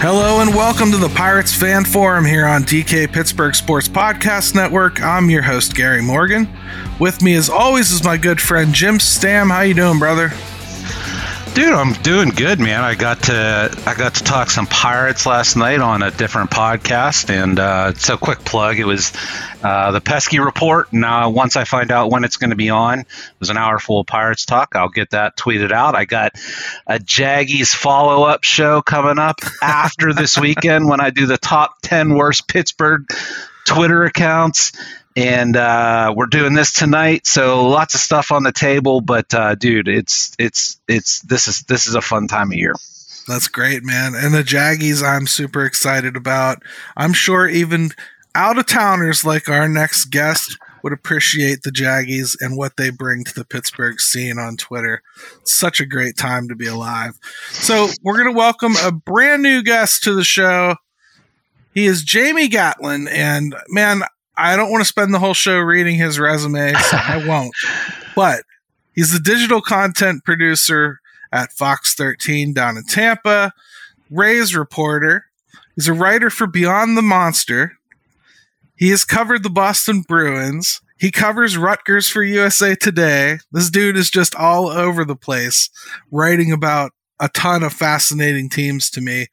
Hello and welcome to the Pirates Fan Forum here on DK Pittsburgh Sports Podcast Network. I'm your host Gary Morgan. With me as always is my good friend Jim Stamm. How you doing, brother? Dude, I'm doing good, man. I got to I got to talk some pirates last night on a different podcast, and uh, so quick plug. It was uh, the Pesky Report. Now, once I find out when it's going to be on, it was an hour full of pirates talk. I'll get that tweeted out. I got a Jaggies follow up show coming up after this weekend when I do the top ten worst Pittsburgh Twitter accounts and uh, we're doing this tonight. So lots of stuff on the table, but uh, dude, it's it's it's this is this is a fun time of year. That's great, man. And the Jaggies, I'm super excited about. I'm sure even out of towners like our next guest would appreciate the Jaggies and what they bring to the Pittsburgh scene on Twitter. such a great time to be alive. So we're going to welcome a brand new guest to the show. He is Jamie Gatlin, and man, I don't want to spend the whole show reading his resume, so I won't. But he's the digital content producer at Fox 13 down in Tampa, Rays reporter. He's a writer for Beyond the Monster. He has covered the Boston Bruins. He covers Rutgers for USA Today. This dude is just all over the place, writing about a ton of fascinating teams to me.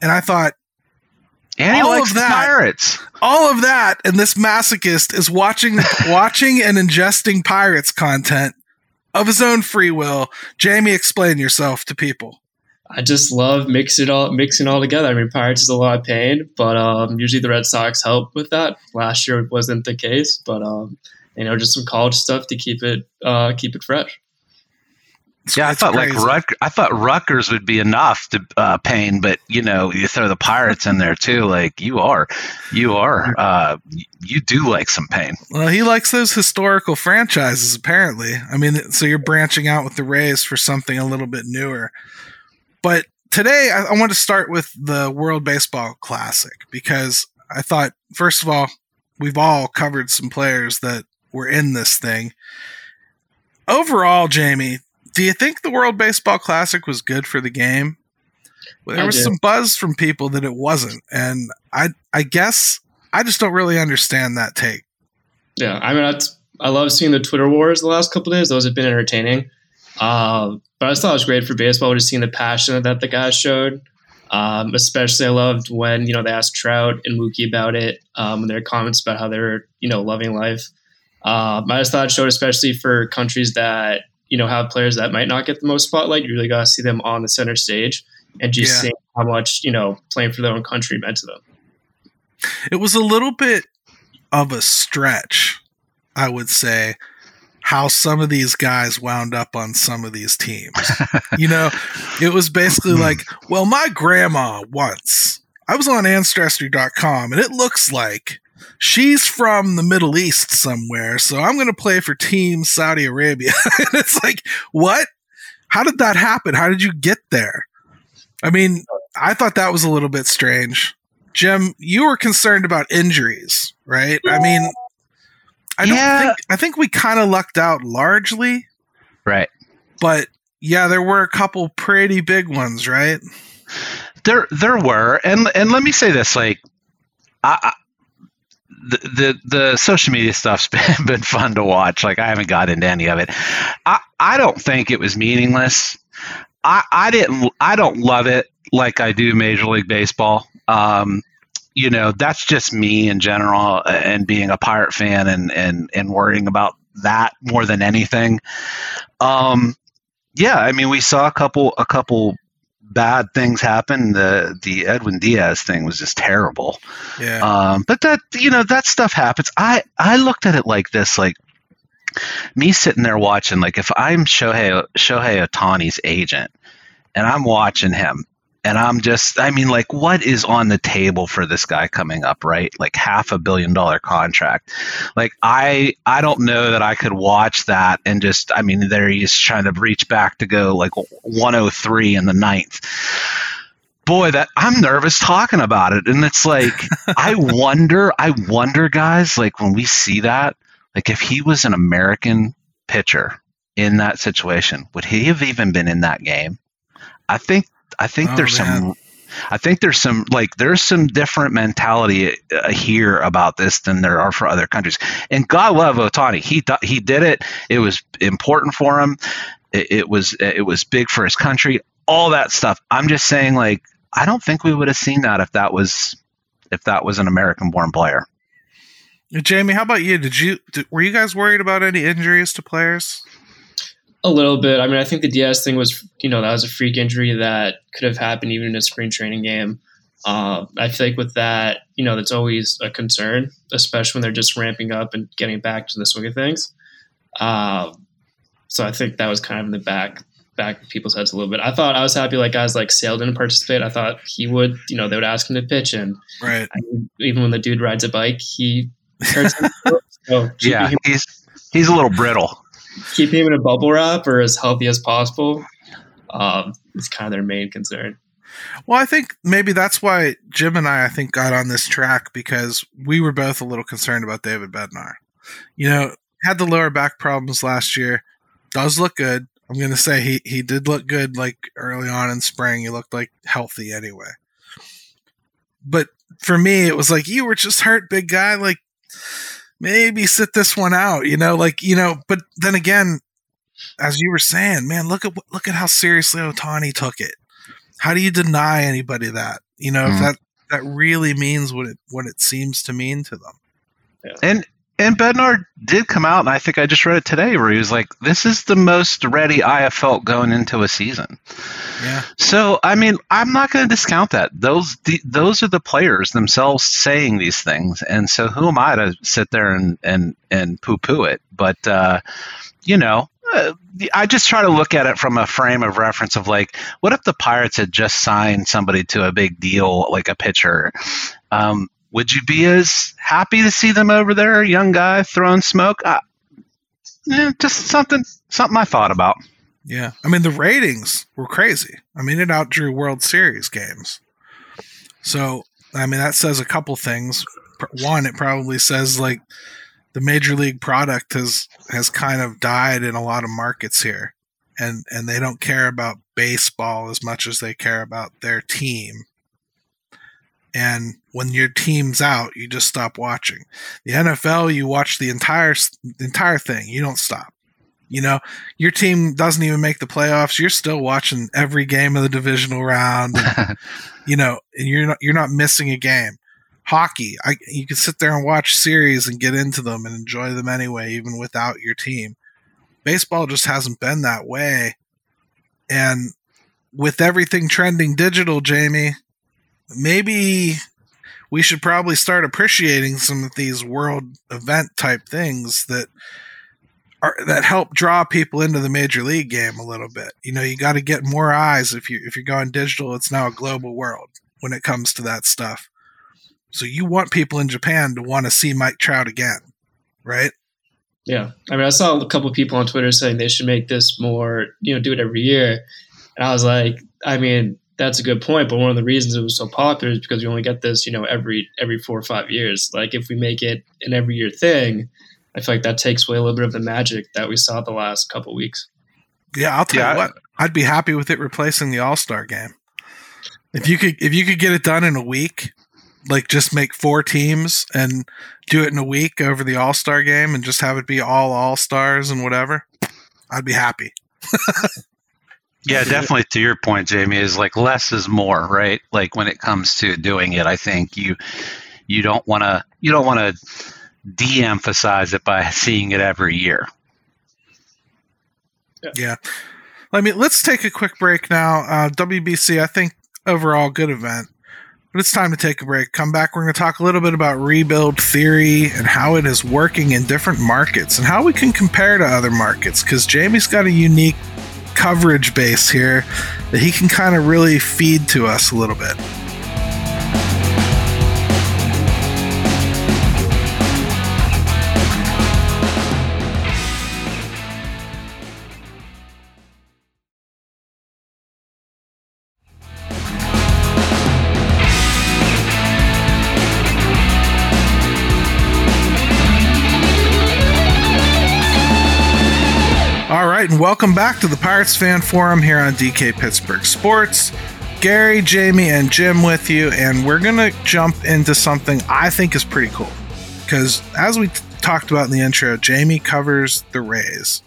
And I thought, and he all likes of that, pirates. All of that, and this masochist is watching, watching and ingesting pirates content of his own free will. Jamie, explain yourself to people. I just love mix it all, mixing all together. I mean, Pirates is a lot of pain, but um, usually the Red Sox help with that. Last year it wasn't the case, but um, you know, just some college stuff to keep it uh, keep it fresh yeah, I thought crazy. like Rut- I thought Rutgers would be enough to uh, pain, but you know, you throw the Pirates in there too. Like you are, you are, uh, you do like some pain. Well, he likes those historical franchises. Apparently, I mean, so you're branching out with the Rays for something a little bit newer. But today, I, I want to start with the World Baseball Classic because I thought, first of all, we've all covered some players that were in this thing. Overall, Jamie, do you think the World Baseball Classic was good for the game? Well, there I was do. some buzz from people that it wasn't, and I I guess I just don't really understand that take. Yeah, I mean, I, I love seeing the Twitter wars the last couple days; those have been entertaining. Uh, but I just thought it was great for baseball, just seeing the passion that the guys showed. Um, especially, I loved when you know they asked Trout and Mookie about it, um, and their comments about how they're you know loving life. Um, I just thought it showed, especially for countries that you know have players that might not get the most spotlight. You really got to see them on the center stage and just yeah. see how much you know playing for their own country meant to them. It was a little bit of a stretch, I would say, how some of these guys wound up on some of these teams. you know, it was basically hmm. like, well, my grandma once. I was on ancestry.com and it looks like she's from the Middle East somewhere, so I'm going to play for Team Saudi Arabia. and it's like, what? How did that happen? How did you get there? I mean, I thought that was a little bit strange. Jim, you were concerned about injuries, right? I mean, I don't yeah. think I think we kind of lucked out largely. Right. But yeah, there were a couple pretty big ones, right? There there were. And and let me say this like I, the, the the social media stuff's been, been fun to watch. Like I haven't got into any of it. I I don't think it was meaningless. I I didn't I don't love it like I do Major League Baseball. Um, you know, that's just me in general, and being a Pirate fan and and and worrying about that more than anything. Um, yeah, I mean, we saw a couple a couple bad things happen. The the Edwin Diaz thing was just terrible. Yeah. Um, but that you know that stuff happens. I I looked at it like this, like me sitting there watching. Like if I'm Shohei Shohei Ohtani's agent, and I'm watching him, and I'm just, I mean, like, what is on the table for this guy coming up, right? Like half a billion dollar contract. Like, I, I don't know that I could watch that and just, I mean, there he's trying to reach back to go like 103 in the ninth. Boy, that I'm nervous talking about it, and it's like, I wonder, I wonder, guys, like when we see that, like if he was an American pitcher in that situation, would he have even been in that game? I think I think Oh, there's man. some I think there's some like there's some different mentality uh, here about this than there are for other countries. And God love Ohtani. He he did it. It was important for him. It, it was it was big for his country. All that stuff. I'm just saying like I don't think we would have seen that if that was if that was an American born player. Jamie, how about you? Did you did, were you guys worried about any injuries to players? A little bit. I mean, I think the Diaz thing was, you know, that was a freak injury that could have happened even in a spring training game. Uh, I feel like with that, you know, that's always a concern, especially when they're just ramping up and getting back to the swing of things. Um, so I think that was kind of in the back back of people's heads a little bit. I thought I was happy like guys like Sale didn't participate. I thought he would, you know, they would ask him to pitch, and Right. I even when the dude rides a bike, he hurts. So Yeah, he's he's a little brittle. Keeping him in a bubble wrap or as healthy as possible um, is kind of their main concern. Well, I think maybe that's why Jim and I, I think, got on this track because we were both a little concerned about David Bednar. You know, had the lower back problems last year. Does look good. I'm going to say he he did look good like early on in spring. He looked like healthy anyway. But for me, it was like you were just hurt, big guy. Like maybe sit this one out. You know, like you know. But then again, as you were saying, man, look at look at how seriously Ohtani took it. How do you deny anybody that? You know, if Mhm. that that really means what it what it seems to mean to them. And and Bednar did come out, and I think I just read it today, where he was like, "This is the most ready I have felt going into a season." Yeah. So I mean, I'm not going to discount that. Those the, those are the players themselves saying these things, and so who am I to sit there and and and poo poo it? But uh, you know. Uh, I just try to look at it from a frame of reference of like, what if the Pirates had just signed somebody to a big deal, like a pitcher? Um, would you be as happy to see them over there, young guy throwing smoke? Uh, yeah, just something, something I thought about. Yeah. I mean, the ratings were crazy. I mean, it outdrew World Series games. So, I mean, that says a couple things. One, it probably says like the major league product has has kind of died in a lot of markets here. And and they don't care about baseball as much as they care about their team. And when your team's out, you just stop watching. The NFL, you watch the entire the entire thing. You don't stop. You know, your team doesn't even make the playoffs. You're still watching every game of the divisional round. and, you know, and you're not you're not missing a game. Hockey, I, you can sit there and watch series and get into them and enjoy them anyway, even without your team. Baseball just hasn't been that way, and with everything trending digital, Jamie, maybe we should probably start appreciating some of these world event type things that are that help draw people into the major league game a little bit. You know, you got to get more eyes if you if you're going digital. It's now a global world when it comes to that stuff. So you want people in Japan to want to see Mike Trout again, right? Yeah, I mean, I saw a couple people on Twitter saying they should make this more, you know, do it every year, and I was like, I mean, that's a good point, but one of the reasons it was so popular is because we only get this, you know, every every four or five years. Like, if we make it an every year thing, I feel like that takes away a little bit of the magic that we saw the last couple weeks. Yeah, I'll tell Yeah. you what. I'd be happy with it replacing the All Star game. If you could, if you could get it done in a week, like just make four teams and do it in a week over the All Star game, and just have it be all All Stars and whatever, I'd be happy. Yeah, definitely. To your point, Jamie, is like less is more, right? Like when it comes to doing it, I think you you don't want to you don't want to de-emphasize it by seeing it every year. Yeah. I mean, let's take a quick break now. Uh, WBC, I think overall good event, but it's time to take a break. Come back. We're going to talk a little bit about rebuild theory and how it is working in different markets and how we can compare to other markets because Jamie's got a unique coverage base here that he can kind of really feed to us a little bit. Welcome back to the Pirates Fan Forum here on DK Pittsburgh Sports. Gary, Jamie, and Jim with you, and we're going to jump into something I think is pretty cool. Because as we t- talked about in the intro, Jamie covers the Rays.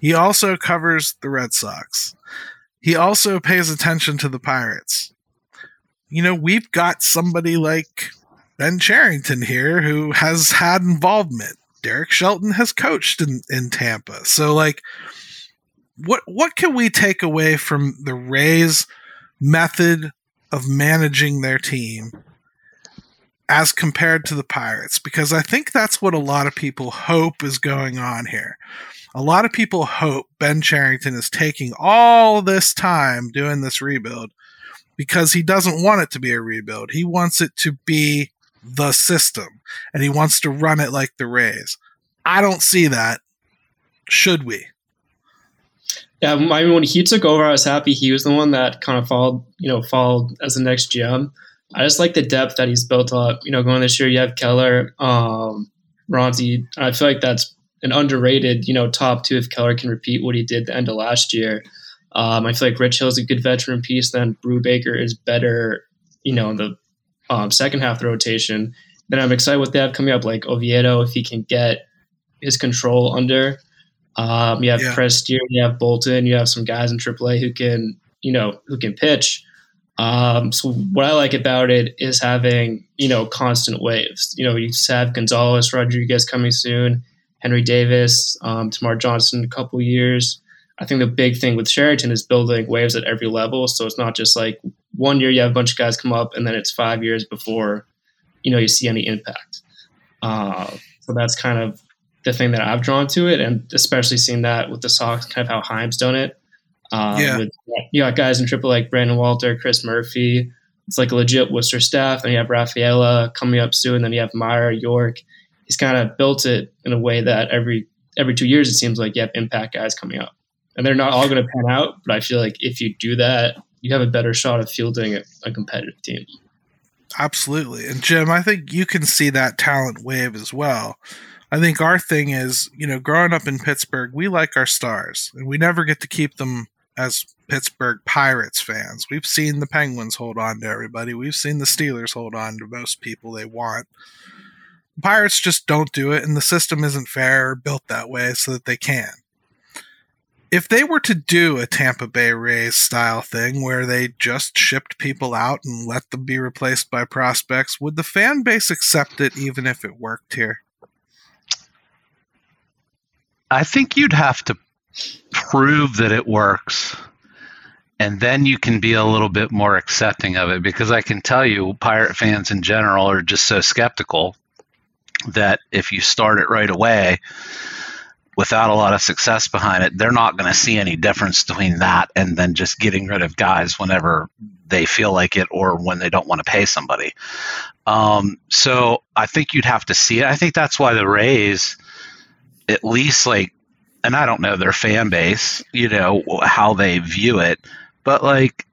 He also covers the Red Sox. He also pays attention to the Pirates. You know, we've got somebody like Ben Cherington here who has had involvement. Derek Shelton has coached in, in Tampa. So like what what can we take away from the Rays method of managing their team as compared to the Pirates? Because I think that's what a lot of people hope is going on here. A lot of people hope Ben Cherington is taking all this time doing this rebuild because he doesn't want it to be a rebuild. He wants it to be the system and he wants to run it like the Rays. I don't see that. Should we? Yeah, I mean, when he took over, I was happy he was the one that kind of followed, you know, followed as the next GM. I just like the depth that he's built up. You know, going this year, you have Keller, um, Roansy. I feel like that's an underrated, you know, top two if Keller can repeat what he did the end of last year. Um, I feel like Rich Hill's a good veteran piece. Then Brubaker is better, you know, in the um, second half of the rotation. Then I'm excited what they have coming up, like Oviedo, if he can get his control under. Um, you have yeah. Priester, you have Bolton, you have some guys in AAA who can, you know, who can pitch. Um, so what I like about it is having, you know, constant waves. You know, you have Gonzalez, Rodriguez coming soon, Henry Davis, um, Termarr Johnson, a couple years. I think the big thing with Cherington is building waves at every level. So it's not just like one year you have a bunch of guys come up and then it's five years before, you know, you see any impact. Uh, so that's kind of the thing that I've drawn to it, and especially seeing that with the Sox, kind of how Chaim's done it. Um, yeah. With, you got guys in triple like Brandon Walter, Chris Murphy. It's like a legit Worcester staff. And you have Rafaela coming up soon. Then you have Mayer, Yorke. He's kind of built it in a way that every every two years it seems like you have impact guys coming up, and they're not all going to pan out. But I feel like if you do that, you have a better shot of fielding a, a competitive team. Absolutely, and Jim, I think you can see that talent wave as well. I think our thing is, you know, growing up in Pittsburgh, we like our stars, and we never get to keep them as Pittsburgh Pirates fans. We've seen the Penguins hold on to everybody. We've seen the Steelers hold on to most people they want. Pirates just don't do it, and the system isn't fair or built that way so that they can. If they were to do a Tampa Bay Rays style thing where they just shipped people out and let them be replaced by prospects, would the fan base accept it even if it worked here? I think you'd have to prove that it works and then you can be a little bit more accepting of it because I can tell you pirate fans in general are just so skeptical that if you start it right away without a lot of success behind it, they're not going to see any difference between that and then just getting rid of guys whenever they feel like it or when they don't want to pay somebody. Um, so I think you'd have to see it. I think that's why the Rays at least like and I don't know their fan base, you know, how they view it, but like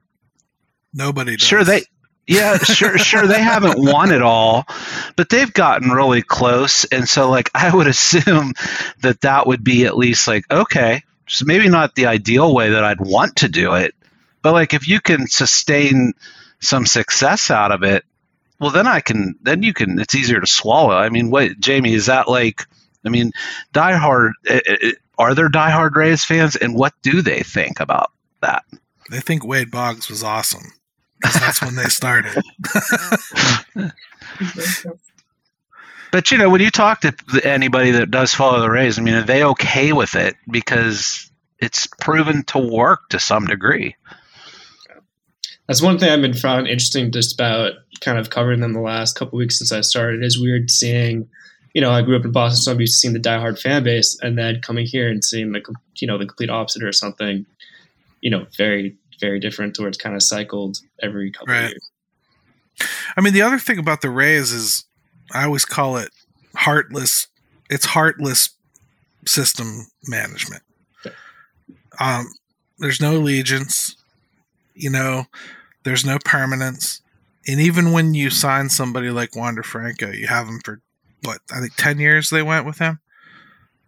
nobody does. Sure they yeah, sure sure they haven't won it all, but they've gotten really close and so like I would assume that that would be at least like okay, so maybe not the ideal way that I'd want to do it, but like if you can sustain some success out of it, well then I can then you can it's easier to swallow. I mean, wait, Jamie, is that like I mean, diehard. Eh, eh, eh, are there diehard Rays fans, and what do they think about that? They think Wade Boggs was awesome. That's when they started. but you know, when you talk to anybody that does follow the Rays, I mean, are they okay with it because it's proven to work to some degree? That's one thing I've been found interesting just about kind of covering them the last couple weeks since I started. Is weird seeing you know, I grew up in Boston, so I'm used to seeing the diehard fan base, and then coming here and seeing the you know the complete opposite or something, you know, very very different to where it's kind of cycled every couple right. of years. I mean, the other thing about the Rays is I always call it heartless. It's heartless system management. Um, there's no allegiance. You know, there's no permanence. And even when you sign somebody like Wander Franco, you have them for what I think ten years they went with him.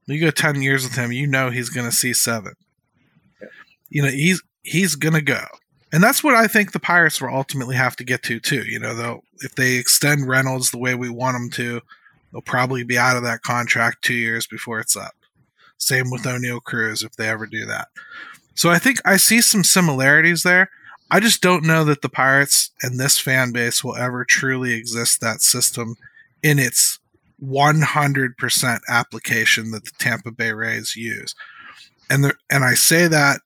You go ten years with him, you know he's going to see seven. you know, he's he's gonna go. And that's what I think the Pirates will ultimately have to get to too. You know, though if they extend Reynolds the way we want them to, they'll probably be out of that contract two years before it's up. Same with Oneil Cruz if they ever do that. So I think I see some similarities there. I just don't know that the Pirates and this fan base will ever truly exist that system in its 100% application that the Tampa Bay Rays use. And the, and I say that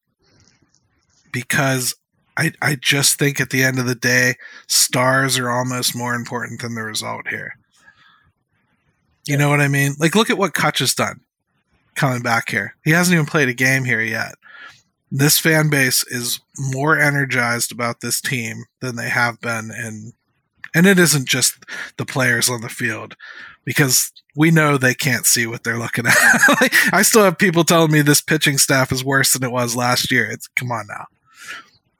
because I I just think at the end of the day stars are almost more important than the result here. You know what I mean? Like look at what Cutch has done coming back here. He hasn't even played a game here yet. This fan base is more energized about this team than they have been in and it isn't just the players on the field because we know they can't see what they're looking at. like, I still have people telling me this pitching staff is worse than it was last year. It's come on now.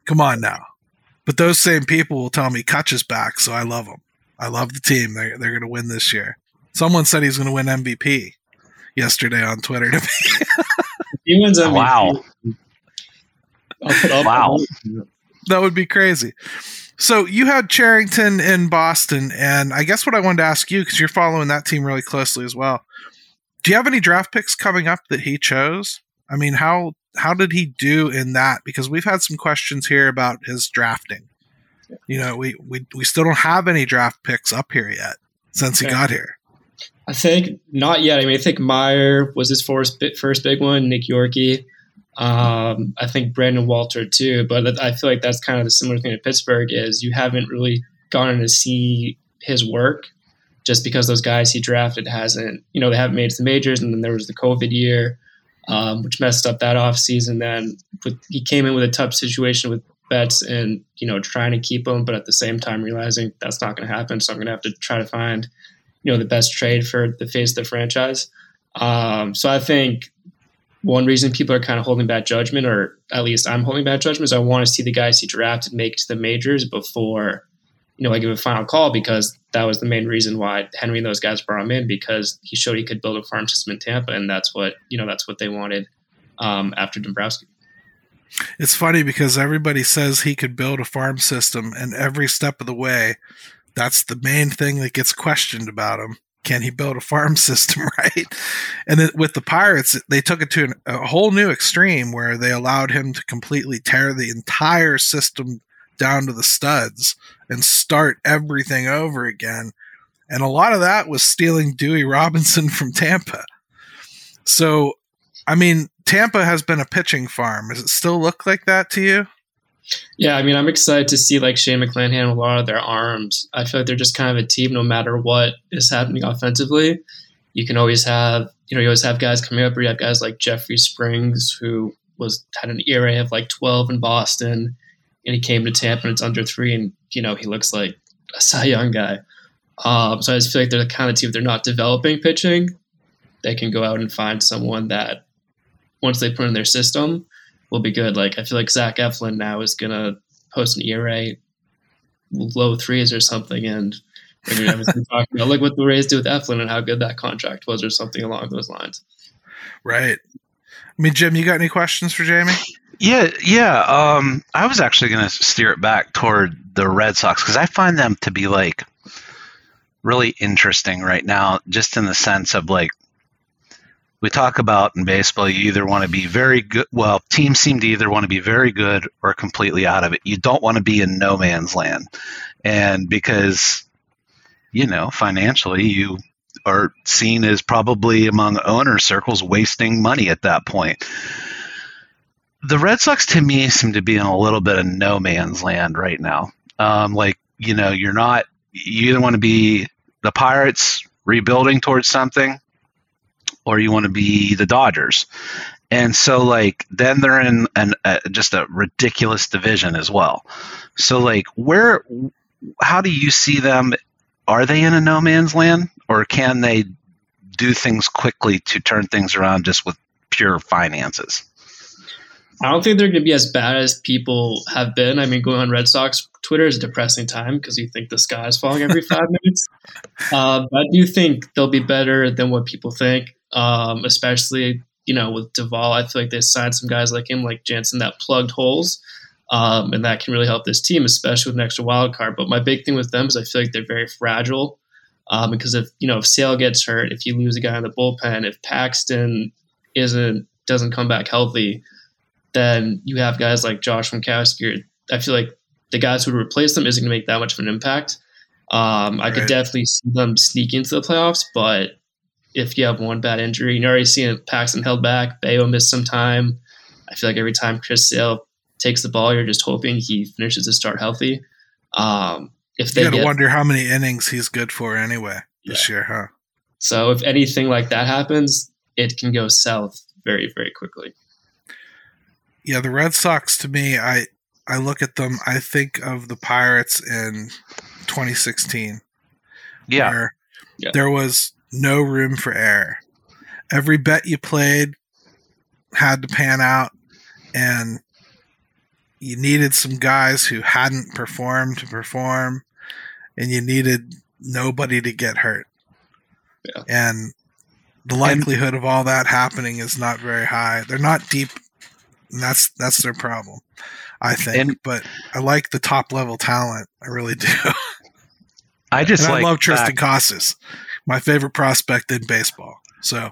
Come on now. But those same people will tell me Cutch is back, so I love them. I love the team. They're, they're going to win this year. Someone said he's going to win MVP yesterday on Twitter to me. he wins MVP. Wow. I'll I'll Wow. that would be crazy. So you had Cherington in Boston, and I guess what I wanted to ask you because you're following that team really closely as well. Do you have any draft picks coming up that he chose? I mean, how how did he do in that? Because we've had some questions here about his drafting. You know, we we, we still don't have any draft picks up here yet since he got here. I think not yet. I mean, I think Mayer was his first first big one. Nick Yorkie. Um, I think Brandon Walter too. But I feel like that's kind of the similar thing to Pittsburgh is you haven't really gotten to see his work just because those guys he drafted hasn't you know they haven't made the majors and then there was the COVID year, um, which messed up that off season. Then with, he came in with a tough situation with Betts and you know trying to keep him, but at the same time realizing that's not going to happen. So I'm going to have to try to find you know the best trade for the face of the franchise. Um, so I think one reason people are kind of holding back judgment, or at least I'm holding back judgment, is I want to see the guys he drafted make to the majors before you know I give a final call because that was the main reason why Henry and those guys brought him in because he showed he could build a farm system in Tampa, and that's what you know that's what they wanted um, after Dombrowski. It's funny because everybody says he could build a farm system, and every step of the way, that's the main thing that gets questioned about him. Can he build a farm system, right? And then with the Pirates, they took it to an, a whole new extreme where they allowed him to completely tear the entire system down to the studs and start everything over again. And a lot of that was stealing Dewey Robinson from Tampa. So, I mean, Tampa has been a pitching farm. Does it still look like that to you? Yeah, I mean, I'm excited to see like Shane McClanahan a lot of their arms. I feel like they're just kind of a team, no matter what is happening offensively. You can always have, you know, you always have guys coming up. Or you have guys like Jeffrey Springs, who was had an ERA of like 12 in Boston, and he came to Tampa and it's under three, and you know he looks like a Cy Young guy. Um, so I just feel like they're the kind of team if they're not developing pitching, they can go out and find someone that once they put in their system will be good. Like I feel like Zach Eflin now is gonna post an ERA low threes or something, and they're gonna have talking about look what the Rays do with Eflin and how good that contract was, or something along those lines. Right. I mean, Jim, you got any questions for Jamie? Yeah, yeah. Um, I was actually going to steer it back toward the Red Sox because I find them to be like really interesting right now, just in the sense of like we talk about in baseball, you either want to be very good. Well, teams seem to either want to be very good or completely out of it. You don't want to be in no man's land, and because you know financially you are seen as probably among owner circles wasting money at that point the Red Sox to me seem to be in a little bit of no man's land right now. Um, like, you know, you're not, you either want to be the Pirates rebuilding towards something or you want to be the Dodgers. And so, like, then they're in an, just a ridiculous division as well. So, like, where, how do you see them? Are they in a no man's land or can they do things quickly to turn things around just with pure finances? I don't think they're going to be as bad as people have been. I mean, going on Red Sox Twitter is a depressing time because you think the sky is falling every five minutes. Uh, but I do think they'll be better than what people think, um, especially you know, with Duvall, I feel like they signed some guys like him, like Jansen, that plugged holes. Um, and that can really help this team, especially with an extra wild card. But my big thing with them is I feel like they're very fragile um, because if you know if Sale gets hurt, if you lose a guy in the bullpen, if Paxton isn't doesn't come back healthy, then you have guys like Josh Winckowski. I feel like the guys who would replace them isn't going to make that much of an impact. Um, I Right. could definitely see them sneak into the playoffs, but if you have one bad injury, you already seen Paxton held back, Bello missed some time. I feel like every time Chris Sale takes the ball, you're just hoping he finishes the start healthy. Um, if they You got to get, wonder how many innings he's good for anyway this year, huh? so if anything like that happens, it can go south very, very quickly. Yeah, the Red Sox to me, I I look at them, I think of the Pirates in 2016. Yeah. where Yeah. there was no room for error. Every bet you played had to pan out, and you needed some guys who hadn't performed to perform, and you needed nobody to get hurt. Yeah. And the likelihood of all that happening is not very high. They're not deep, and that's that's their problem, I think. And- but I like the top level talent. I really do. I just And like I love Triston Casas, my favorite prospect in baseball. So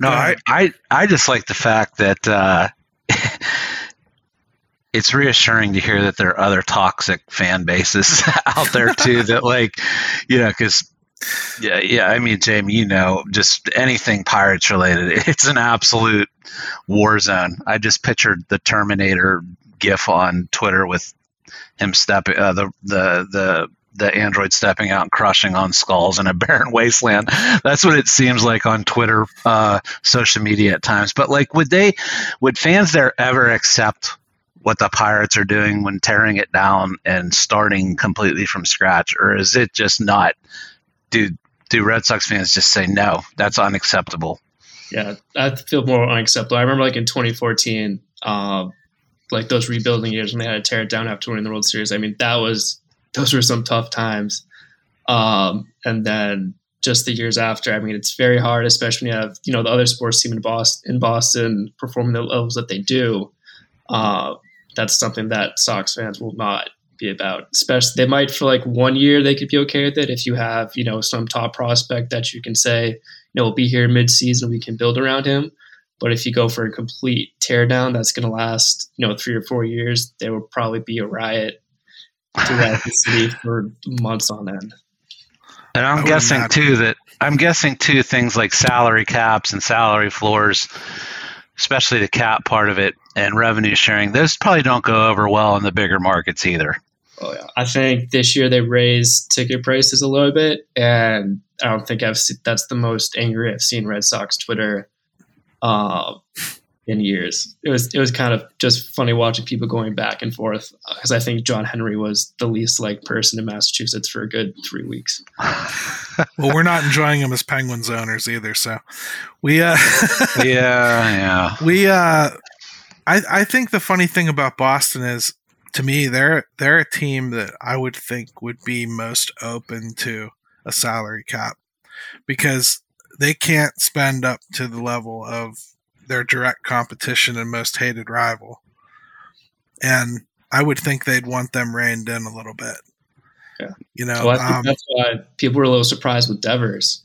No, I. I I just like the fact that uh, it's reassuring to hear that there are other toxic fan bases out there too. that like, you know, because yeah, yeah. I mean, Jamie, you know, just anything pirates related, it's an absolute war zone. I just pictured the Terminator gif on Twitter with him stepping uh, the the the the android stepping out and crushing on skulls in a barren wasteland. That's what it seems like on Twitter, uh, social media at times. But like, would they, would fans there ever accept what the Pirates are doing when tearing it down and starting completely from scratch, or is it just not? Do do Red Sox fans just say no? That's unacceptable. Yeah, I feel more unacceptable. I remember like in 2014, um, like those rebuilding years when they had to tear it down after winning the World Series. I mean, that was those were some tough times. Um, and then just the years after, I mean, it's very hard, especially when you have you know the other sports team in Boston, in Boston performing the levels that they do. Uh, that's something that Sox fans will not be about. Especially, they might for like one year they could be okay with it if you have you know some top prospect that you can say you know will be here mid-season, we can build around him. But if you go for a complete teardown, that's going to last you know three or four years. There will probably be a riot throughout the city for months on end. And I I'm guessing have- too that I'm guessing too things like salary caps and salary floors, especially the cap part of it and revenue sharing. Those probably don't go over well in the bigger markets either. Oh yeah, I think this year they raised ticket prices a little bit, and I don't think I've seen, that's the most angry I've seen Red Sox Twitter uh, in years. It was it was kind of just funny watching people going back and forth because I think John Henry was the least liked person in Massachusetts for a good three weeks. well, we're not enjoying them as Penguins owners either. So we uh yeah, yeah. we uh I I think the funny thing about Boston is to me they're they're a team that I would think would be most open to a salary cap because they can't spend up to the level of their direct competition and most hated rival. And I would think they'd want them reined in a little bit. Yeah. You know, So I think um, that's why people were a little surprised with Devers.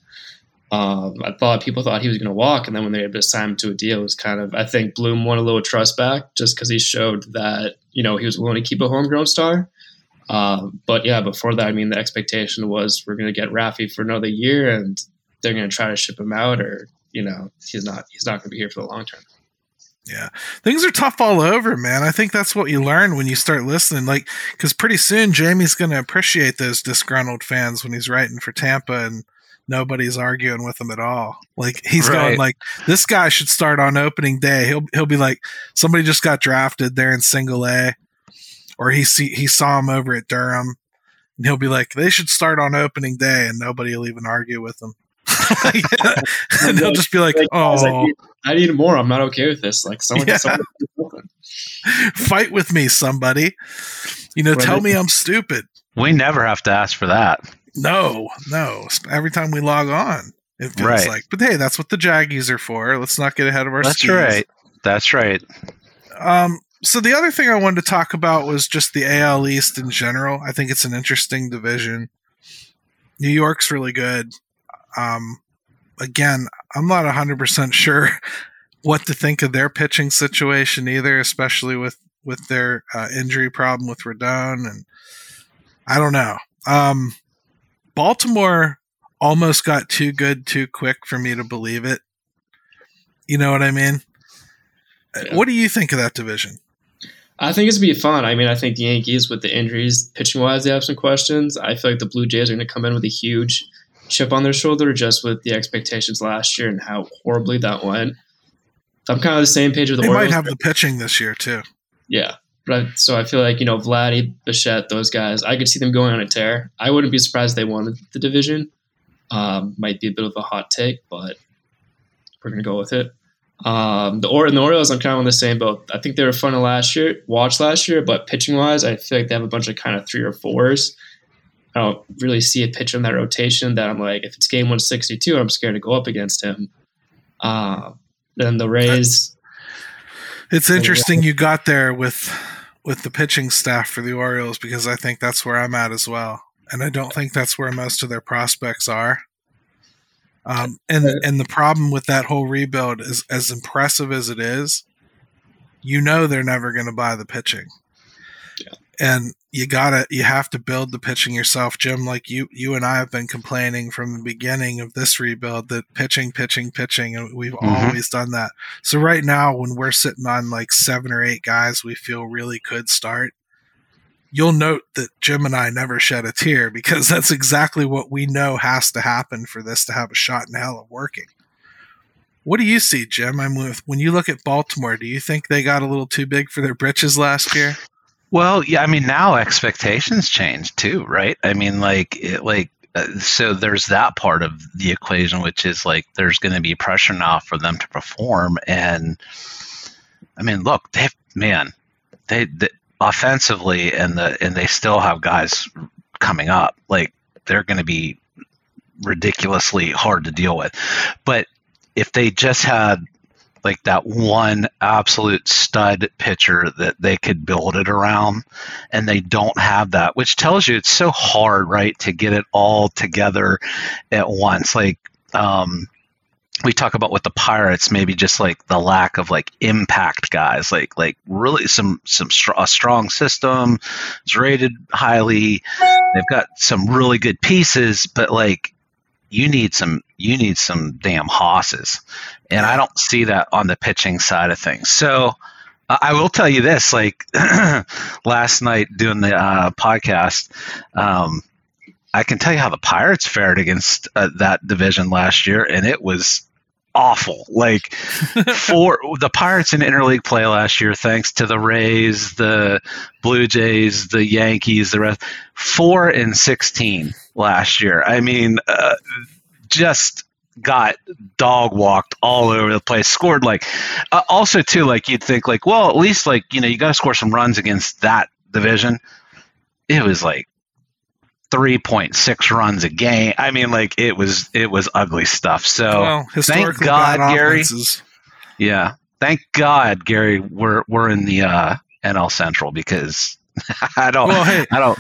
Um, I thought people thought he was going to walk, and then when they had to sign him to a deal, it was kind of I think Bloom won a little trust back just because he showed that you know he was willing to keep a homegrown star. Um, but yeah, before that, I mean, the expectation was we're going to get Rafi for another year, and they're going to try to ship him out, or you know, he's not he's not going to be here for the long term. Yeah. Things are tough all over, man. I think that's what you learn when you start listening. Like, because pretty soon Jamie's going to appreciate those disgruntled fans when he's writing for Tampa and nobody's arguing with him at all. Like, he's Right. going like, this guy should start on opening day. He'll he'll be like, somebody just got drafted. They're in single A, or he see he saw him over at Durham, and he'll be like, they should start on opening day, and nobody will even argue with him. and he'll just be like, Like, guys, I, oh. need, I need more. I'm not okay with this. Like someone, Yeah. someone fight with me, somebody. You know, Right. tell me I'm stupid. We never have to ask for that. No, no. Every time we log on, It feels Right. like, but hey, that's what the Jaggies are for. Let's not get ahead of our That's skis. right. That's right. Um, so the other thing I wanted to talk about was just the AL East in general. I think it's an interesting division. New York's really good. Um, again, I'm not 100% sure what to think of their pitching situation either, especially with with their uh, injury problem with Rodon, and I don't know. Um, Baltimore almost got too good too quick for me to believe it. You know what I mean? Yeah. What do you think of that division? I think it's gonna be fun. I mean, I think the Yankees with the injuries, pitching wise, they have some questions. I feel like the Blue Jays are gonna come in with a huge chip on their shoulder just with the expectations last year and how horribly that went. I'm kind of the same page with the They Orioles. might have the pitching this year too. Yeah. But I, so I feel like, you know, Vladdy, Bichette, those guys, I could see them going on a tear. I wouldn't be surprised if they won the division. Um, might be a bit of a hot take, but we're going to go with it. Um, the, or- and the Orioles, I'm kind of on the same boat. I think they were fun to last year, watch last year, but pitching wise, I feel like they have a bunch of kind of three or fours. I don't really see a pitcher in that rotation that I'm like, if it's game 162, I'm scared to go up against him. Uh, then the Rays, It's interesting you got there with with the pitching staff for the Orioles because I think that's where I'm at as well, and I don't think that's where most of their prospects are. Um, and and the problem with that whole rebuild is as impressive as it is, you know they're never going to buy the pitching. And you gotta, you have to build the pitching yourself, Jim. Like you, you and I have been complaining from the beginning of this rebuild that pitching, pitching, pitching, and we've Mhm. always done that. So right now, when we're sitting on like seven or eight guys, we feel really could start. You'll note that Jim and I never shed a tear because that's exactly what we know has to happen for this to have a shot in hell of working. What do you see, Jim? I'm with when you look at Baltimore. Do you think they got a little too big for their britches last year? Well, yeah, I mean now expectations change too, right? I mean like it, like uh, so there's that part of the equation which is like there's going to be pressure now for them to perform and I mean, look, they man, they, they offensively and the and they still have guys coming up. Like they're going to be ridiculously hard to deal with. But if they just had like that one absolute stud pitcher that they could build it around and they don't have that which tells you it's so hard right to get it all together at once. Like um we talk about with the pirates maybe just like the lack of like impact guys like like really some some str- a strong system it's rated highly they've got some really good pieces but like you need some you need some damn hosses. And i don't see that on the pitching side of things. So uh, i will tell you this like last night doing the uh, podcast um, i can tell you how the pirates fared against uh, that division last year and it was awful. Like for the pirates in interleague play last year thanks to the rays the blue jays the yankees the rest four and 16 last year. I mean uh, just got dog walked all over the place scored like uh, also too like you'd think like well at least like you know you got to score some runs against that division. It was like 3.6 runs a game. I mean like it was it was ugly stuff. So well, historically God, Gary. yeah. Thank god gary we're we're in the uh nl central because i don't Well, hey, i don't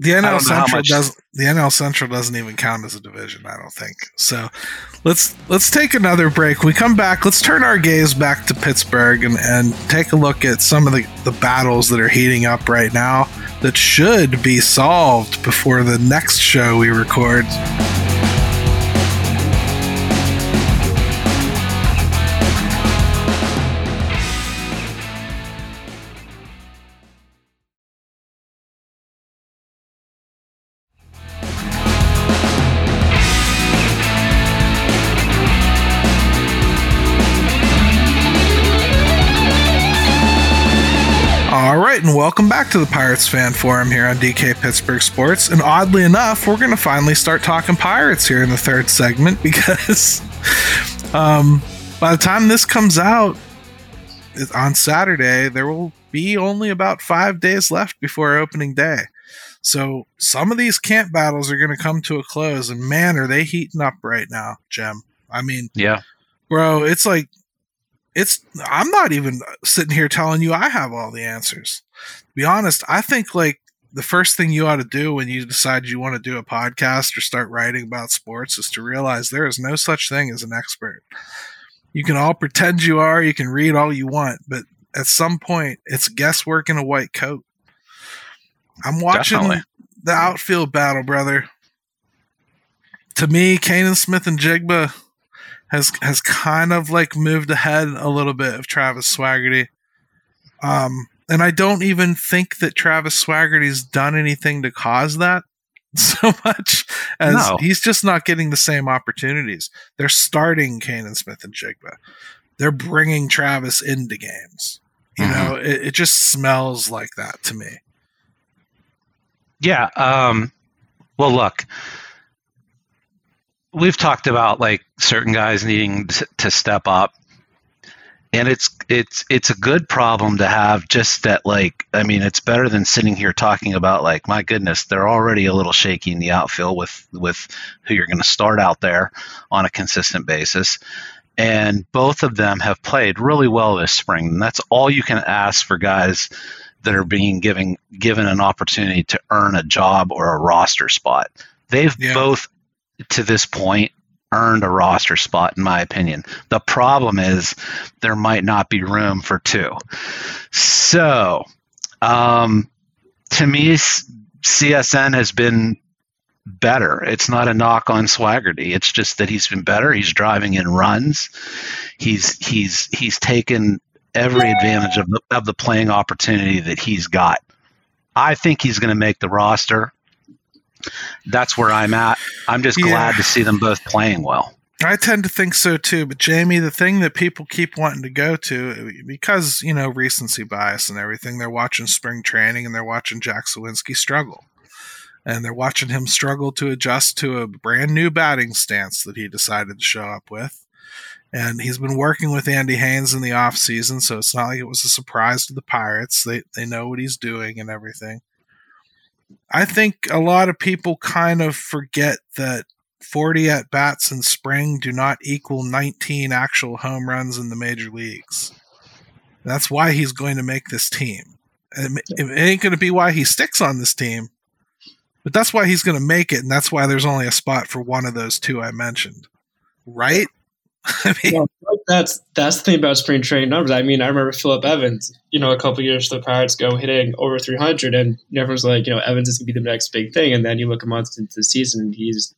the NL Central does the NL Central doesn't even count as a division, I don't think. So let's let's take another break. We come back, let's turn our gaze back to Pittsburgh and, and take a look at some of the, the battles that are heating up right now that should be solved before the next show we record. Right, and welcome back to the Pirates Fan Forum here on DK Pittsburgh Sports. And oddly enough, we're going to finally start talking Pirates here in the third segment because um, by the time this comes out on Saturday, there will be only about five days left before opening day. So some of these camp battles are going to come to a close, and man, are they heating up right now, Jim. I mean, Yeah. bro, it's like it's. I'm not even sitting here telling you I have all the answers. To be honest, I think like the first thing you ought to do when you decide you want to do a podcast or start writing about sports is to realize there is no such thing as an expert. You can all pretend you are, you can read all you want, but at some point, it's guesswork in a white coat. I'm watching Definitely. the outfield battle, brother. To me, Canaan Smith-Njigba has has kind of like moved ahead a little bit of Travis Swaggerty. Um, and I don't even think that Travis Swaggerty's done anything to cause that so much as No. he's just not getting the same opportunities. They're starting Canaan Smith-Njigba. They're bringing Travis into games. You Mhm. know, it, it just smells like that to me. Yeah. Um, well, look, we've talked about like certain guys needing to step up, and it's it's it's a good problem to have. Just that, like, I mean, it's better than sitting here talking about like, my goodness, they're already a little shaky in the outfield with with who you're going to start out there on a consistent basis. And both of them have played really well this spring. And that's all you can ask for guys that are being given given an opportunity to earn a job or a roster spot. They've Yeah. both to this point earned a roster spot in my opinion. The problem is there might not be room for two. So, um, to me CSN has been better. It's not a knock on Swaggerty. It's just that he's been better. He's driving in runs. He's he's he's taken every advantage of the, of the playing opportunity that he's got. I think he's going to make the roster. That's where I'm at. I'm just Yeah. glad to see them both playing well. I tend to think so too, but Jamie, the thing that people keep wanting to go to because you know recency bias and everything, they're watching spring training and they're watching Jack Suwinski struggle, and they're watching him struggle to adjust to a brand new batting stance that he decided to show up with, and he's been working with Andy Haines in the off season, so it's not like it was a surprise to the Pirates. They they know what he's doing and everything. I think a lot of people kind of forget that 40 at bats in spring do not equal 19 actual home runs in the major leagues. That's why he's going to make this team. It it ain't going to be why he sticks on this team, but that's why he's going to make it, and that's why there's only a spot for one of those two I mentioned. Right? I mean, Well, that's that's the thing about spring training numbers. I mean, I remember Phillip Evans, you know, a couple years the Pirates go hitting over 300, and everyone's like, you know, Evans is going to be the next big thing. And then you look a month into the season, he's,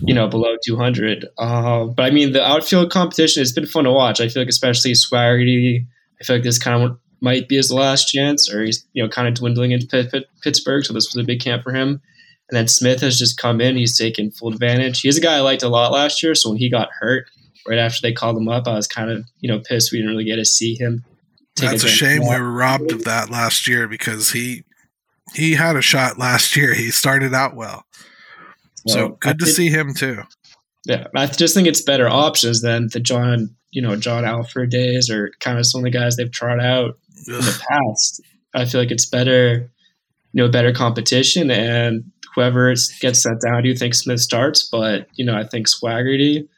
you know, below 200. Uh, but I mean, the outfield competition has been fun to watch. I feel like, especially Swaggerty, I feel like this kind of might be his last chance, or he's, you know, kind of dwindling into Pitt- Pitt- Pittsburgh. So this was a big camp for him. And then Smith has just come in. He's taken full advantage. He's a guy I liked a lot last year. So when he got hurt, right after they called him up, I was kind of you know pissed we didn't really get to see him. that's a shame we were robbed of that last year because he he had a shot last year. He started out well. So good to see him too. Yeah, I just think it's better options than the John you know John Alfred days or kind of some of the guys they've tried out in the past. I feel like it's better, you know, better competition and whoever gets sent down. I do think Smith starts, but you know I think Swaggerty,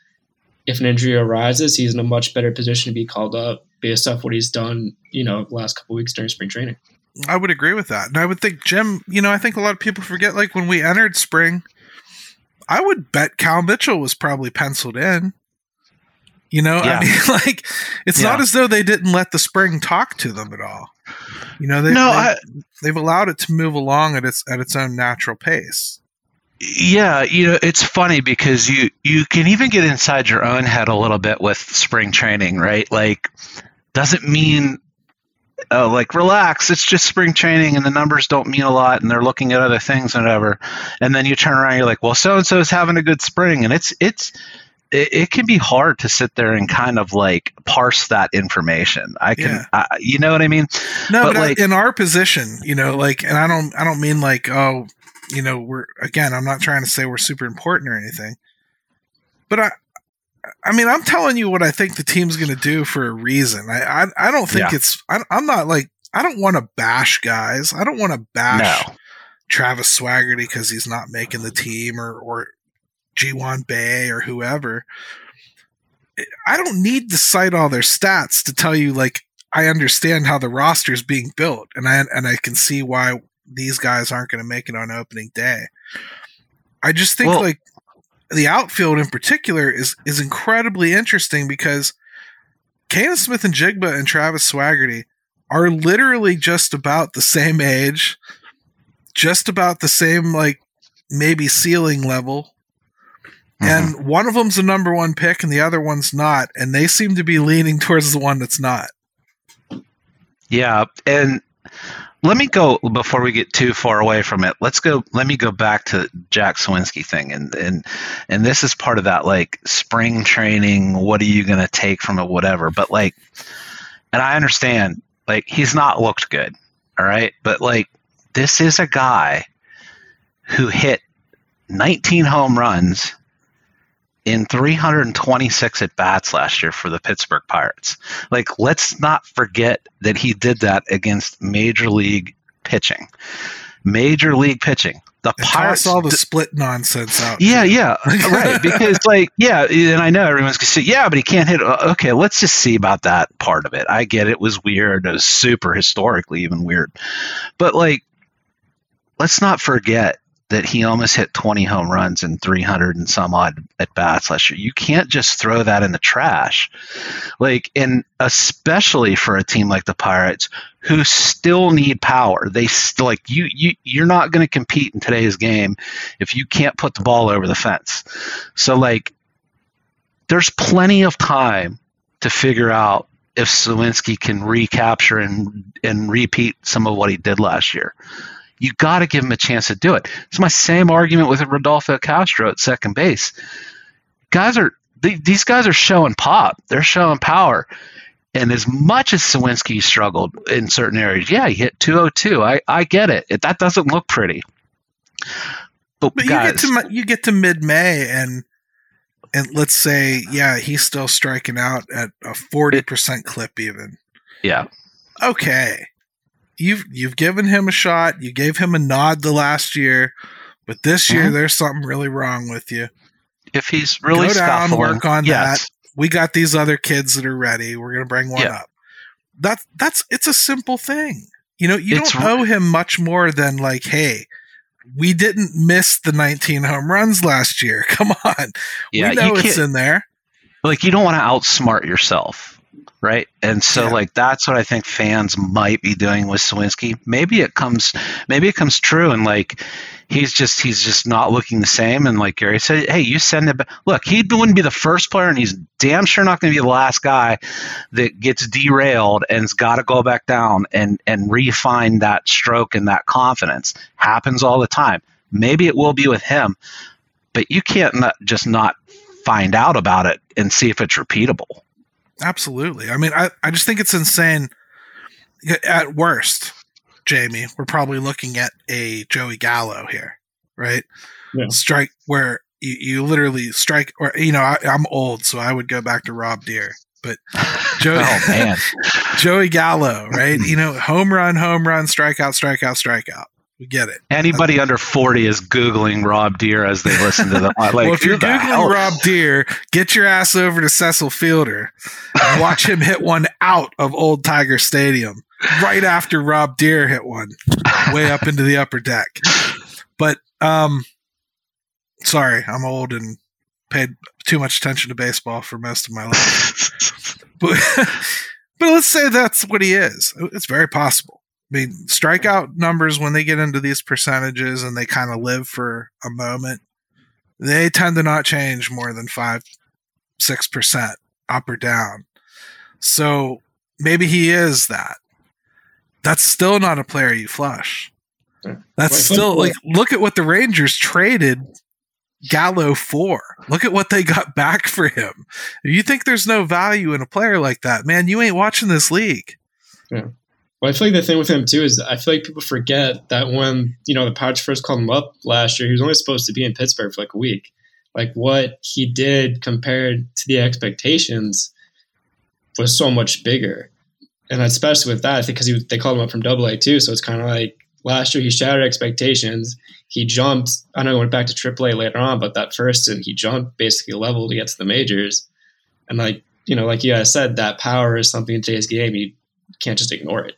if an injury arises, he's in a much better position to be called up based off what he's done. You know, last couple weeks during spring training. I would agree with that. And I would think Jim, you know, I think a lot of people forget like when we entered spring, I would bet Cal Mitchell was probably penciled in. You know, Yeah. I mean like it's not as though they didn't let the spring talk to them at all. You know, they, No, they I- they've allowed it to move along at its at its own natural pace. Yeah, you know, it's funny because you you can even get inside your own head a little bit with spring training, right? Like doesn't mean oh, like relax, it's just spring training and the numbers don't mean a lot and they're looking at other things and whatever. And then you turn around and you're like, well, so and so is having a good spring and it's it's it, it can be hard to sit there and kind of like parse that information. I can, Yeah. I, you know what I mean? No, But, but, uh, like- in our position, you know, like, and I don't, I don't mean like, oh, you know, we're again, I'm not trying to say we're super important or anything, but I, I mean, I'm telling you what I think the team's going to do for a reason. I, I, I don't think Yeah. it's, I, I'm not like, I don't want to bash guys. I don't want to bash No. Travis Swaggerty because he's not making the team or or Ji-hwan Bae or whoever. I don't need to cite all their stats to tell you like I understand how the roster is being built and I and I can see why these guys aren't going to make it on opening day. I just think Well- like the outfield in particular is is incredibly interesting because Canaan Smith-Njigba and Travis Swaggerty are literally just about the same age, just about the same like maybe ceiling level. Mhm. And one of them's a number one pick and the other one's not, and they seem to be leaning towards the one that's not. Yeah, and let me go before we get too far away from it. Let's go. Let me go back to Jack Suwinski thing, and and and this is part of that like spring training. What are you going to take from it? Whatever. But like, and I understand like he's not looked good. All right, but like this is a guy who hit 19 home runs in 326 at bats last year for the Pittsburgh Pirates. Like, let's not forget that he did that against major league pitching. Major league pitching. The And Pirates. all the split nonsense out. yeah, too. yeah, right. Because, like, yeah, and I know everyone's gonna say, yeah, but he can't hit. Okay, let's just see about that part of it. I get it was weird. It was super historically even weird, but like, let's not forget that he almost hit 20 home runs and 300 and some odd at bats last year. You can't just throw that in the trash. Like, and especially for a team like the Pirates who still need power. They still like you you you're not going to compete in today's game if you can't put the ball over the fence. So like there's plenty of time to figure out if Suwinski can recapture and and repeat some of what he did last year you got to give him a chance to do it. It's my same argument with Rodolfo Castro at second base. Guys are th- these guys are showing pop. They're showing power. And as much as Suwinski struggled in certain areas, yeah, he hit 202. I, I get it. it. That doesn't look pretty. But, But guys, you get to you get to mid May and and let's say yeah he's still striking out at a forty percent clip even. yeah, Okay, you've you've given him a shot. You gave him a nod the last year, but this year Mhm. there's something really wrong with you. if he's really Go down, work on yes, We got these other kids that are ready. We're gonna bring one Yeah. up. That's that's it's a simple thing. You know, you It's don't owe him much more than like, hey, we didn't miss the 19 home runs last year. Come on. yeah, we know it's in there. like you don't want to outsmart yourself, right? And so Yeah. like that's what I think fans might be doing with Suwinski. Maybe it comes maybe it comes true and like he's just he's just not looking the same and like Gary said, hey, you send it back. Look, he wouldn't be the first player and he's damn sure not going to be the last guy that gets derailed and's got to go back down and and refine that stroke and that confidence. Happens all the time. Maybe it will be with him, but you can't not, just not find out about it and see if it's repeatable. Absolutely. I mean, I, I just think it's insane. At worst, Jamie, we're probably looking at a Joey Gallo here, right? Yeah. Strike where you, you literally strike, or, you know, I, I'm old, so I would go back to Rob Deer. But Joey, Oh man, Joey Gallo, right? You know, home run, home run, strikeout, strikeout, strikeout. We get it. anybody under forty is googling Rob Deer as they listen to the like. well, if you're the hell- Googling Rob Deer, get your ass over to Cecil Fielder and watch him hit one out of Old Tiger Stadium right after Rob Deer hit one way up into the upper deck. But, um, sorry, I'm old and paid too much attention to baseball for most of my life. But, but let's say that's what he is. It's very possible. I mean, strikeout numbers when they get into these percentages and they kind of live for a moment, they tend to not change more than five, six percent up or down. So maybe he is that. That's still not a player you flush. Hmm. That's still like look at what the Rangers traded Gallo for. Look at what they got back for him. If you think there's no value in a player like that, man, you ain't watching this league. Well, I feel like the thing with him too is I feel like people forget that when you know the Pirates first called him up last year, he was only supposed to be in Pittsburgh for like a week. Like what he did compared to the expectations was so much bigger, and especially with that, because they called him up from Double A too, so it's kind of like last year he shattered expectations. He jumped. I know he went back to AAA later on, but that first and he jumped basically a level to get to the majors. And like you know, like you guys said, that power is something in today's game. You can't just ignore it.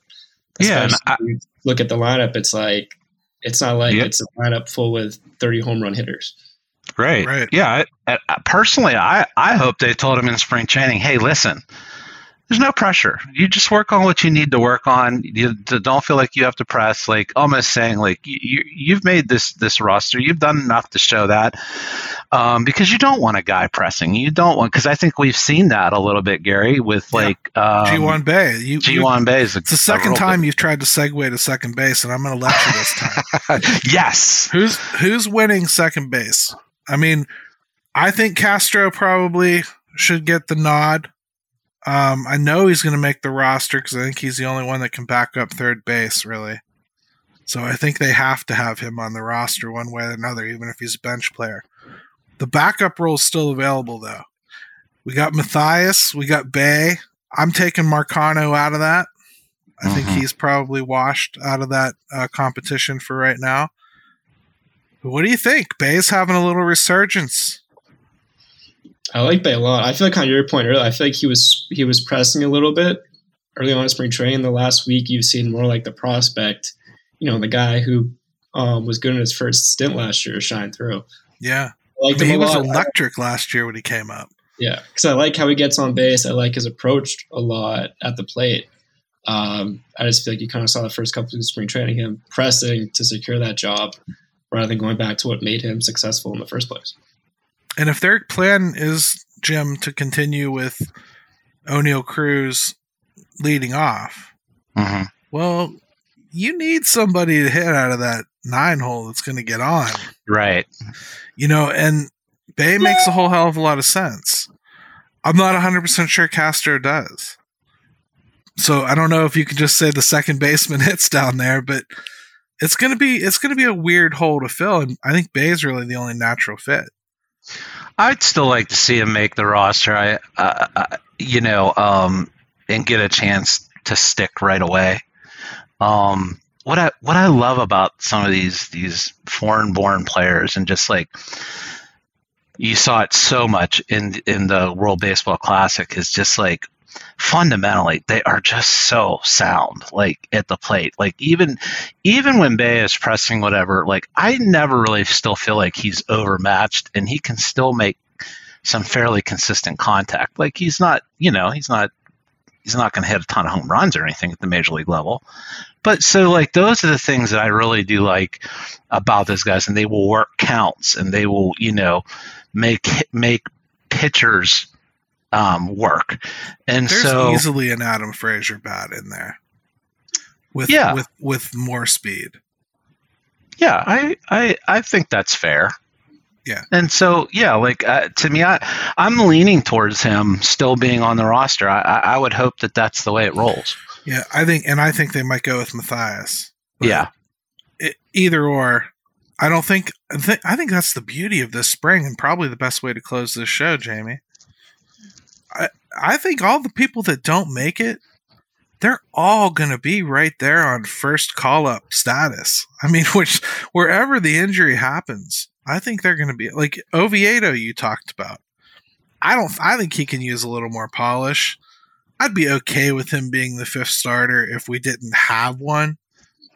Yeah, I, look at the lineup. It's like it's not like yep. it's a lineup full with thirty home run hitters. Right. Right. Yeah. I, I, personally, I I hope they told him in spring training, hey, listen, there's no pressure. You just work on what you need to work on. You don't feel like you have to press. Like almost saying, like you, you've made this this roster. You've done enough to show that. Um, because you don't want a guy pressing. You don't want because I think we've seen that a little bit, Gary, with like yeah. um, Ji-hwan Bae. You, Ji-hwan Bae is a, it's the second time base. you've tried to segue to second base, and I'm going to let you this time. yes. Who's who's winning second base? I mean, I think Castro probably should get the nod. Um, I know he's going to make the roster because I think he's the only one that can back up third base, really. So I think they have to have him on the roster one way or another, even if he's a bench player. The backup role is still available, though. We got Mathias, we got Bae. I'm taking Marcano out of that. I mm-hmm. think he's probably washed out of that uh, competition for right now. But what do you think? Bae's having a little resurgence. I like Bae a lot. I feel like on your point earlier, I feel like he was he was pressing a little bit early on in spring training. The last week, you've seen more like the prospect, you know, the guy who um, was good in his first stint last year shine through. Yeah, I I mean, he was electric last year when he came up. Yeah, because I like how he gets on base. I like his approach a lot at the plate. Um, I just feel like you kind of saw the first couple of spring training him pressing to secure that job rather than going back to what made him successful in the first place. And if their plan is, Jim, to continue with Oneil Cruz leading off, mm-hmm. well, you need somebody to hit out of that nine hole that's going to get on. Right. You know, and Bae makes a whole hell of a lot of sense. I'm not 100% sure Castro does. So I don't know if you could just say the second baseman hits down there, but it's gonna be it's gonna be a weird hole to fill, and I think Bae is really the only natural fit. I'd still like to see him make the roster. I, uh, uh, you know, um, and get a chance to stick right away. Um, what I what I love about some of these these foreign born players and just like you saw it so much in in the World Baseball Classic is just like fundamentally they are just so sound like at the plate. Like even even when Bae is pressing whatever like I never really still feel like he's overmatched and he can still make some fairly consistent contact. Like he's not you know he's not he's not going to hit a ton of home runs or anything at the major league level. But so like those are the things that I really do like about those guys and they will work counts and they will you know make make pitchers um, work. And There's so easily an Adam Frazier bat in there. With yeah. with with more speed. Yeah, I I I think that's fair. Yeah. And so yeah, like uh, to me, I I'm leaning towards him still being on the roster. I I would hope that that's the way it rolls. Yeah, I think, and I think they might go with Mathias. Yeah. It, either or. I don't think, I think that's the beauty of this spring, and probably the best way to close this show, Jamie. I, think all the people that don't make it, they're all going to be right there on first call up status. I mean, which wherever the injury happens, I think they're going to be like Oviedo. You talked about. I don't. I think he can use a little more polish. I'd be okay with him being the fifth starter if we didn't have one.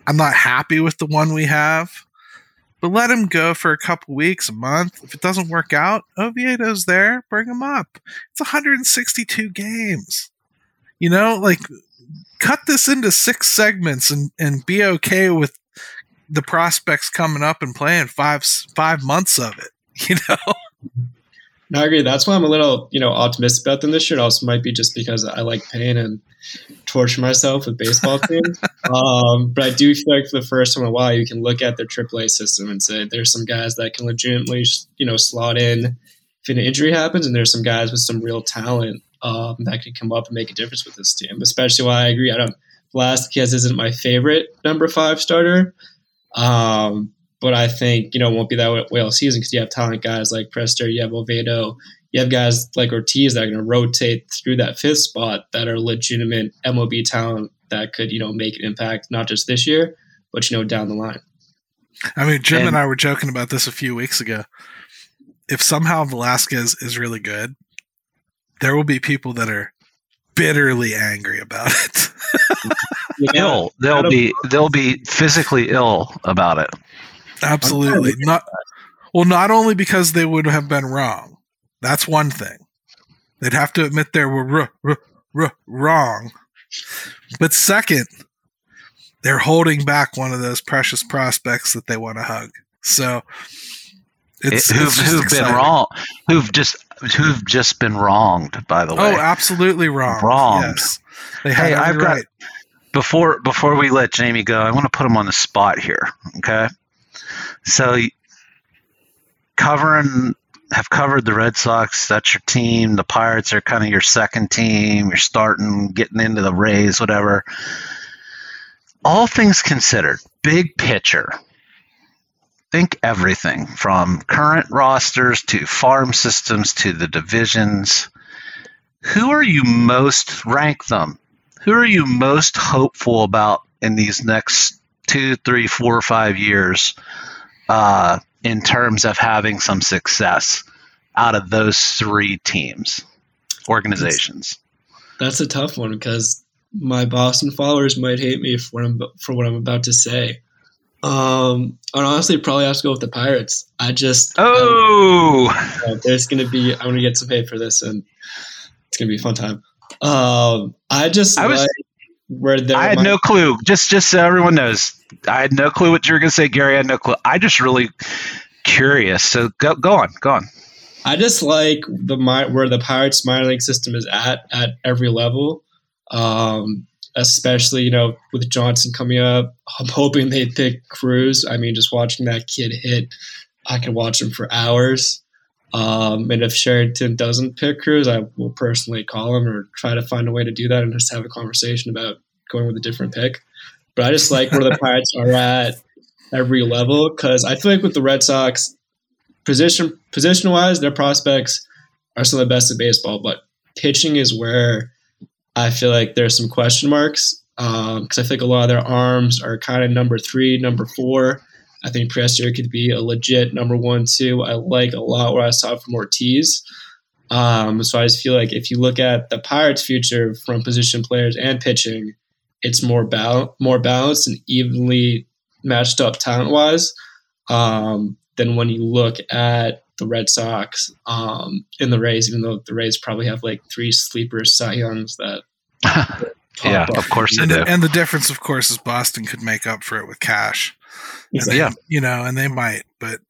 I'm not happy with the one we have. But let him go for a couple weeks, a month. If it doesn't work out, Oviedo's there. Bring him up. It's 162 games. You know, like cut this into six segments and and be okay with the prospects coming up and playing five five months of it. You know. No, I agree. That's why I'm a little, you know, optimistic about them this year. It also might be just because I like pain and torture myself with baseball teams. um, but I do feel like for the first time in a while, you can look at their AAA system and say there's some guys that can legitimately, you know, slot in if an injury happens, and there's some guys with some real talent um, that can come up and make a difference with this team. Especially why I agree. I don't. Velasquez isn't my favorite number five starter. Um, but I think, you know, it won't be that way all season because you have talent guys like Priester, you have Oviedo, you have guys like Ortiz that are going to rotate through that fifth spot that are legitimate MLB talent that could, you know, make an impact not just this year, but you know, down the line. I mean, Jim and, And- I were joking about this a few weeks ago. If somehow Velasquez is really good, there will be people that are bitterly angry about it. ill. They'll Adam- be they'll be physically ill about it. Absolutely. Not well, not only because they would have been wrong. That's one thing. They'd have to admit they were r- r- r- wrong. But second, they're holding back one of those precious prospects that they want to hug. So it's, who've it's who've been wrong, who've just who've just been wronged. By the way, Oh, absolutely wrong. Wronged. Yes. They Hey, I've got- right. before before we let Jamie go, I want to put him on the spot here. Okay, so covering have covered the Red Sox. That's your team. The Pirates are kind of your second team. You're starting getting into the Rays, whatever. All things considered, big picture. Think everything from current rosters to farm systems to the divisions. Who are you most rank them? who are you most hopeful about in these next two, three, four, five years uh, in terms of having some success out of those three teams, organizations? That's a tough one because my Boston followers might hate me for what I'm for what I'm about to say. Um, I'd honestly probably have to go with the Pirates. I just Oh, uh, there's gonna be I'm gonna get some hate for this, and it's gonna be a fun time. Um, I just I was- like where they're I had my- no clue. Just, just so everyone knows, I had no clue what you were going to say, Gary. I had no clue. I just really curious. So go, go on, go on. I just like the mi- where the Pirates minor league system is at at every level. Um, especially you know with Johnson coming up, I'm hoping they pick Crews. I mean, just watching that kid hit, I could watch him for hours. Um, and if Cherington doesn't pick Crews, I will personally call him or try to find a way to do that and just have a conversation about going with a different pick. But I just like where the Pirates are at every level because I feel like with the Red Sox, position position wise, their prospects are some of the best in baseball, but pitching is where I feel like there's some question marks because I think a lot of their arms are kind of number three, number four. I think Priester could be a legit number one too. I like a lot what I saw from Ortiz. Um, so I just feel like if you look at the Pirates' future from position players and pitching, it's more bal- more balanced and evenly matched up talent wise um, than when you look at the Red Sox um, in the Rays. Even though the Rays probably have like three sleeper Cy Youngs that yeah, of course they And do. the, and the difference, of course, is Boston could make up for it with cash. They- Yeah. you know, and they might. But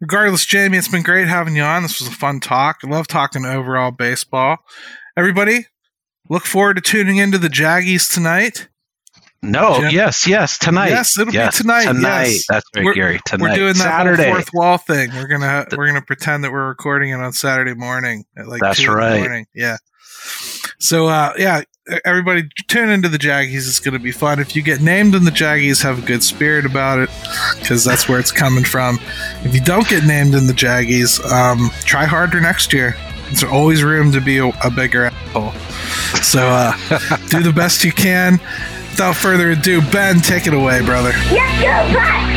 regardless, Jamie, it's been great having you on. This was a fun talk. I love talking overall baseball. Everybody, look forward to tuning into the Jaggies tonight. No, Jim? yes, yes, tonight. Yes, it'll be tonight, Tonight. yes. That's right, We're- Gary. Tonight. We're doing that Saturday. fourth wall thing. We're gonna we're gonna pretend that we're recording it on Saturday morning at like That's 2 in the right. morning. Yeah. So uh, yeah, everybody tune into the Jaggies. It's gonna be fun. If you get named in the Jaggies, have a good spirit about it because that's where it's coming from. If you don't get named in the Jaggies, um, try harder next year. There's always room to be a, a bigger asshole. So uh, do the best you can. Without further ado, Ben, take it away, brother. Let's go, Bucks!